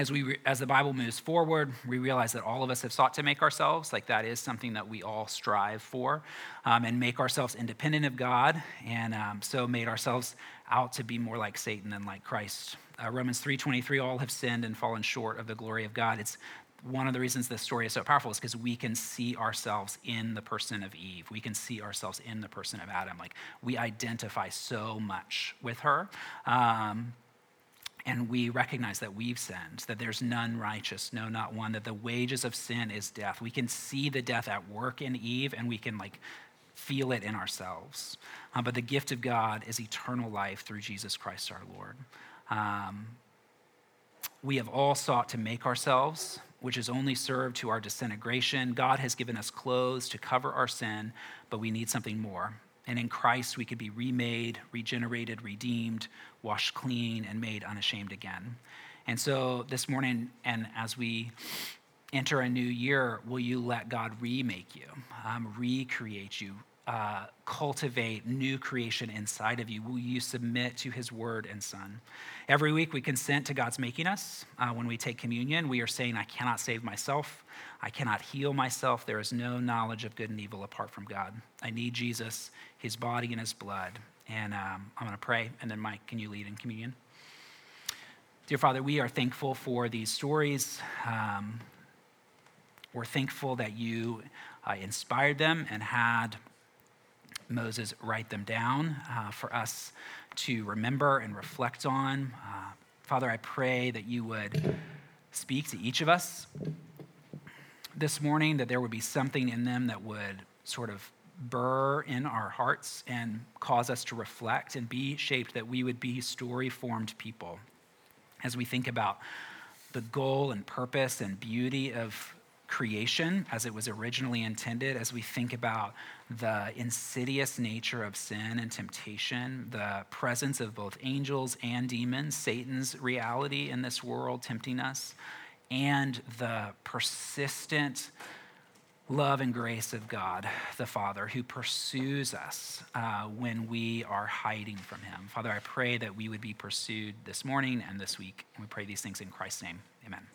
as we as the bible moves forward we realize that all of us have sought to make ourselves like that is something that we all strive for um, and make ourselves independent of god and um, so made ourselves out to be more like satan than like christ. Uh, romans 3.23 all have sinned and fallen short of the glory of god. It's one of the reasons this story is so powerful is because we can see ourselves in the person of eve. We can see ourselves in the person of adam. Like we identify so much with her um, and we recognize that we've sinned, that there's none righteous, no, not one, that the wages of sin is death. We can see the death at work in Eve and we can like feel it in ourselves. Um, but the gift of God is eternal life through Jesus Christ our Lord. Um, we have all sought to make ourselves, which has only served to our disintegration. God has given us clothes to cover our sin, but we need something more. And in Christ, we could be remade, regenerated, redeemed, washed clean, and made unashamed again. And so this morning, and as we enter a new year, will you let God remake you, um, recreate you, uh, cultivate new creation inside of you? Will you submit to his word and son? Every week we consent to God's making us. Uh, when we take communion, we are saying, I cannot save myself. I cannot heal myself. There is no knowledge of good and evil apart from God. I need Jesus, his body and his blood. And um, I'm going to pray, and then Mike, can you lead in communion? Dear Father, we are thankful for these stories. Um, we're thankful that you uh, inspired them and had Moses write them down uh, for us to remember and reflect on. Uh, Father, I pray that you would speak to each of us this morning, that there would be something in them that would sort of burr in our hearts and cause us to reflect and be shaped that we would be story formed people. As we think about the goal and purpose and beauty of creation as it was originally intended, as we think about the insidious nature of sin and temptation, the presence of both angels and demons, Satan's reality in this world tempting us, and the persistent love and grace of God the Father who pursues us uh, when we are hiding from Him. Father, I pray that we would be pursued this morning and this week. And we pray these things in Christ's name. Amen.